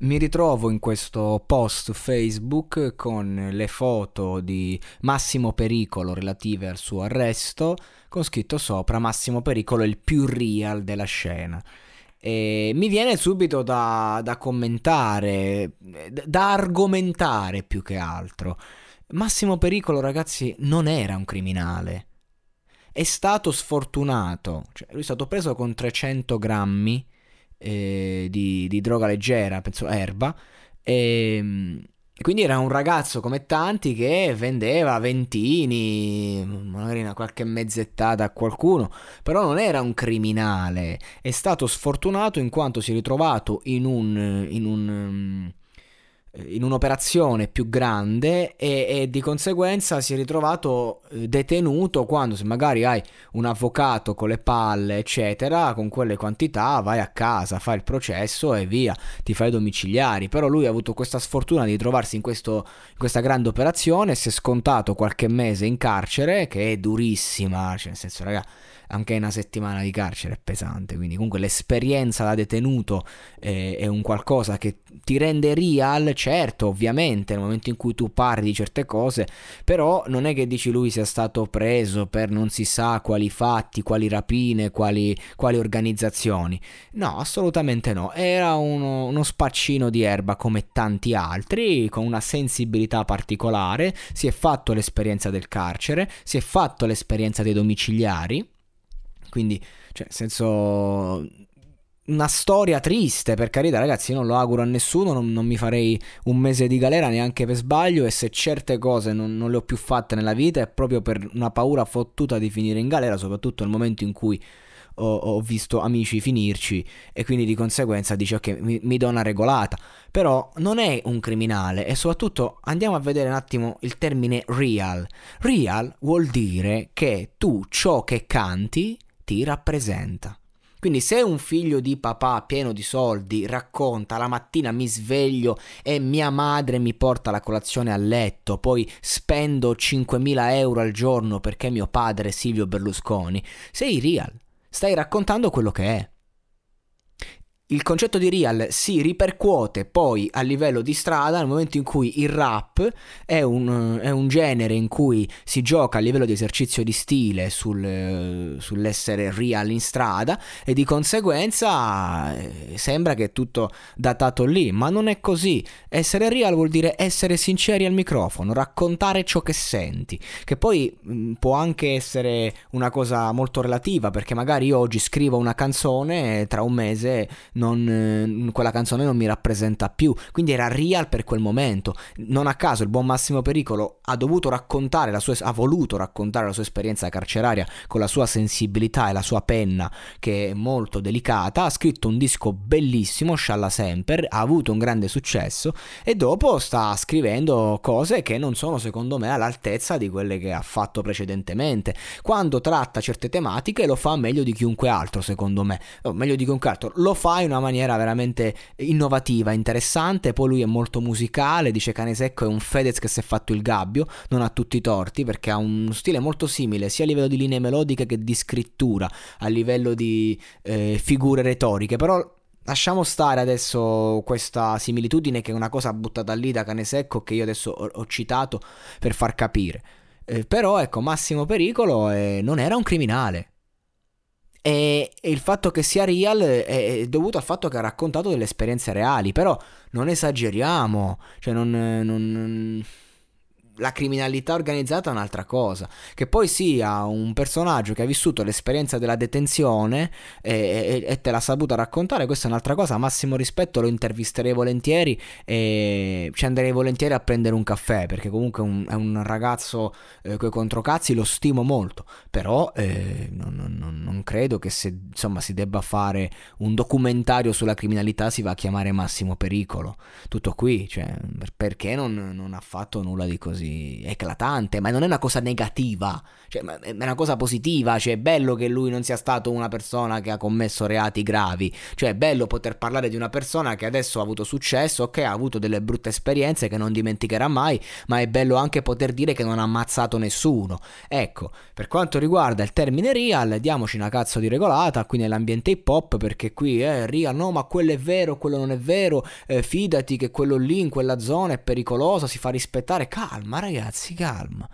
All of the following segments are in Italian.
Mi ritrovo in questo post Facebook con le foto di Massimo Pericolo relative al suo arresto, con scritto sopra Massimo Pericolo il più real della scena. E mi viene subito da, da commentare, da argomentare più che altro. Massimo Pericolo, ragazzi, non era un criminale. È stato sfortunato, cioè, lui è stato preso con 300 grammi eh, di, di, droga leggera, penso erba, e, e, quindi era un ragazzo come tanti che vendeva ventini, magari una qualche mezzettata a qualcuno, però non era un criminale, è stato sfortunato in quanto si è ritrovato in un... In un in un'operazione più grande e, e, di conseguenza si è ritrovato eh, detenuto quando se magari hai un avvocato con le palle eccetera con quelle quantità vai a casa fai il processo e via ti fai domiciliari. Però lui ha avuto questa sfortuna di trovarsi in, questo, in questa grande operazione si è scontato qualche mese in carcere che è durissima cioè nel senso raga anche una settimana di carcere è pesante, quindi comunque l'esperienza da detenuto è, è, un qualcosa che ti rende real, certo, ovviamente, nel momento in cui tu parli di certe cose, però non è che dici lui sia stato preso per non si sa quali fatti, quali rapine, quali, quali organizzazioni. No, assolutamente no, era uno, uno spaccino di erba come tanti altri, con una sensibilità particolare, si è fatto l'esperienza del carcere, si è fatto l'esperienza dei domiciliari quindi, cioè, nel senso, una storia triste, per carità, ragazzi, non lo auguro a nessuno, non, non, mi farei un mese di galera neanche per sbaglio e se certe cose non, non, le ho più fatte nella vita è proprio per una paura fottuta di finire in galera, soprattutto nel momento in cui ho, ho visto amici finirci e quindi di conseguenza dice ok, mi, mi do una regolata. Però non è un criminale e soprattutto andiamo a vedere un attimo il termine real. Real vuol dire che tu ciò che canti ti rappresenta. Quindi se un figlio di papà pieno di soldi racconta la mattina mi sveglio e mia madre mi porta la colazione a letto, poi spendo 5.000 euro al giorno perché mio padre è Silvio Berlusconi, sei real, stai raccontando quello che è il concetto di real si ripercuote poi a livello di strada nel momento in cui il rap è un, è un genere in cui si gioca a livello di esercizio di stile sul, sull'essere real in strada e di conseguenza eh, sembra che è tutto datato lì, ma non è così. Essere real vuol dire essere sinceri al microfono, raccontare ciò che senti, che poi mh, può anche essere una cosa molto relativa perché magari io oggi scrivo una canzone e tra un mese non, eh, quella canzone non mi rappresenta più. Quindi era real per quel momento. Non a caso il buon Massimo Pericolo ha dovuto raccontare la sua, ha voluto raccontare la sua esperienza carceraria con la sua sensibilità e la sua penna che è molto delicata. Ha scritto un disco bellissimo, Scialla Semper, ha avuto un grande successo e dopo sta scrivendo cose che non sono secondo me all'altezza di quelle che ha fatto precedentemente. Quando tratta certe tematiche lo fa meglio di chiunque altro, secondo me. O meglio di chiunque altro, lo fa in una maniera veramente innovativa, interessante. Poi lui è molto musicale, dice Cane Secco è un Fedez che si è fatto il gabbio, non ha tutti i torti perché ha uno stile molto simile sia a livello di linee melodiche che di scrittura, a livello di eh, figure retoriche, però Lasciamo stare adesso questa similitudine che è una cosa buttata lì da cane secco che io adesso ho, ho citato per far capire. Eh, però ecco, Massimo Pericolo eh, non era un criminale E, e il fatto che sia real è, dovuto al fatto che ha raccontato delle esperienze reali, però non esageriamo, cioè non, non la criminalità organizzata è un'altra cosa. Che poi sia un personaggio che ha vissuto l'esperienza della detenzione e, e, e, te l'ha saputa raccontare, questa è un'altra cosa. Massimo rispetto, lo intervisterei volentieri e ci andrei volentieri a prendere un caffè perché comunque un, è un ragazzo eh, coi controcazzi, lo stimo molto. Però eh, non, non, non, credo che se insomma si debba fare un documentario sulla criminalità si va a chiamare Massimo Pericolo. Tutto qui, cioè, perché non, non ha fatto nulla di così? Eclatante, ma non è una cosa negativa, cioè, è una cosa positiva, cioè è bello che lui non sia stato una persona che ha commesso reati gravi, cioè è bello poter parlare di una persona che adesso ha avuto successo, ok, ha avuto delle brutte esperienze che non dimenticherà mai, ma è bello anche poter dire che non ha ammazzato nessuno. Ecco, per quanto riguarda il termine real, diamoci una cazzo di regolata qui nell'ambiente hip hop, perché qui è eh, real, no, ma quello è vero, quello non è vero, eh, fidati che quello lì in quella zona è pericoloso, si fa rispettare, calma ragazzi, calma,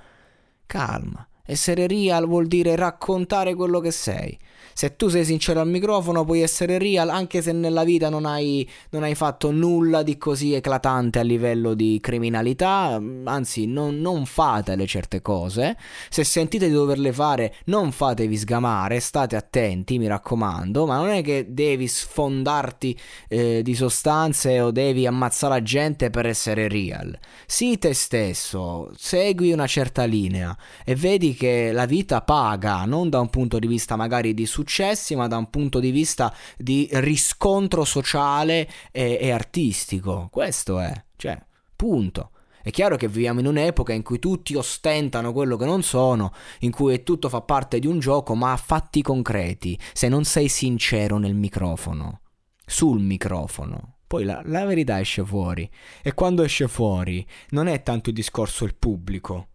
calma. Essere real vuol dire raccontare quello che sei. Se tu sei sincero al microfono puoi essere real anche se nella vita non hai, non hai fatto nulla di così eclatante a livello di criminalità, anzi non, non fatele certe cose. Se sentite di doverle fare non fatevi sgamare, state attenti mi raccomando, ma non è che devi sfondarti eh, di sostanze o devi ammazzare la gente per essere real. Sii te stesso, segui una certa linea e che la vita paga, non da un punto di vista magari di successi, ma da un punto di vista di riscontro sociale e, e artistico. Questo è, cioè, punto. È chiaro che viviamo in un'epoca in cui tutti ostentano quello che non sono, in cui tutto fa parte di un gioco, ma a fatti concreti, se non sei sincero nel microfono, sul microfono. Poi la, la verità esce fuori. E quando esce fuori non è tanto il discorso il pubblico,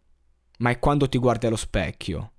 ma è quando ti guardi allo specchio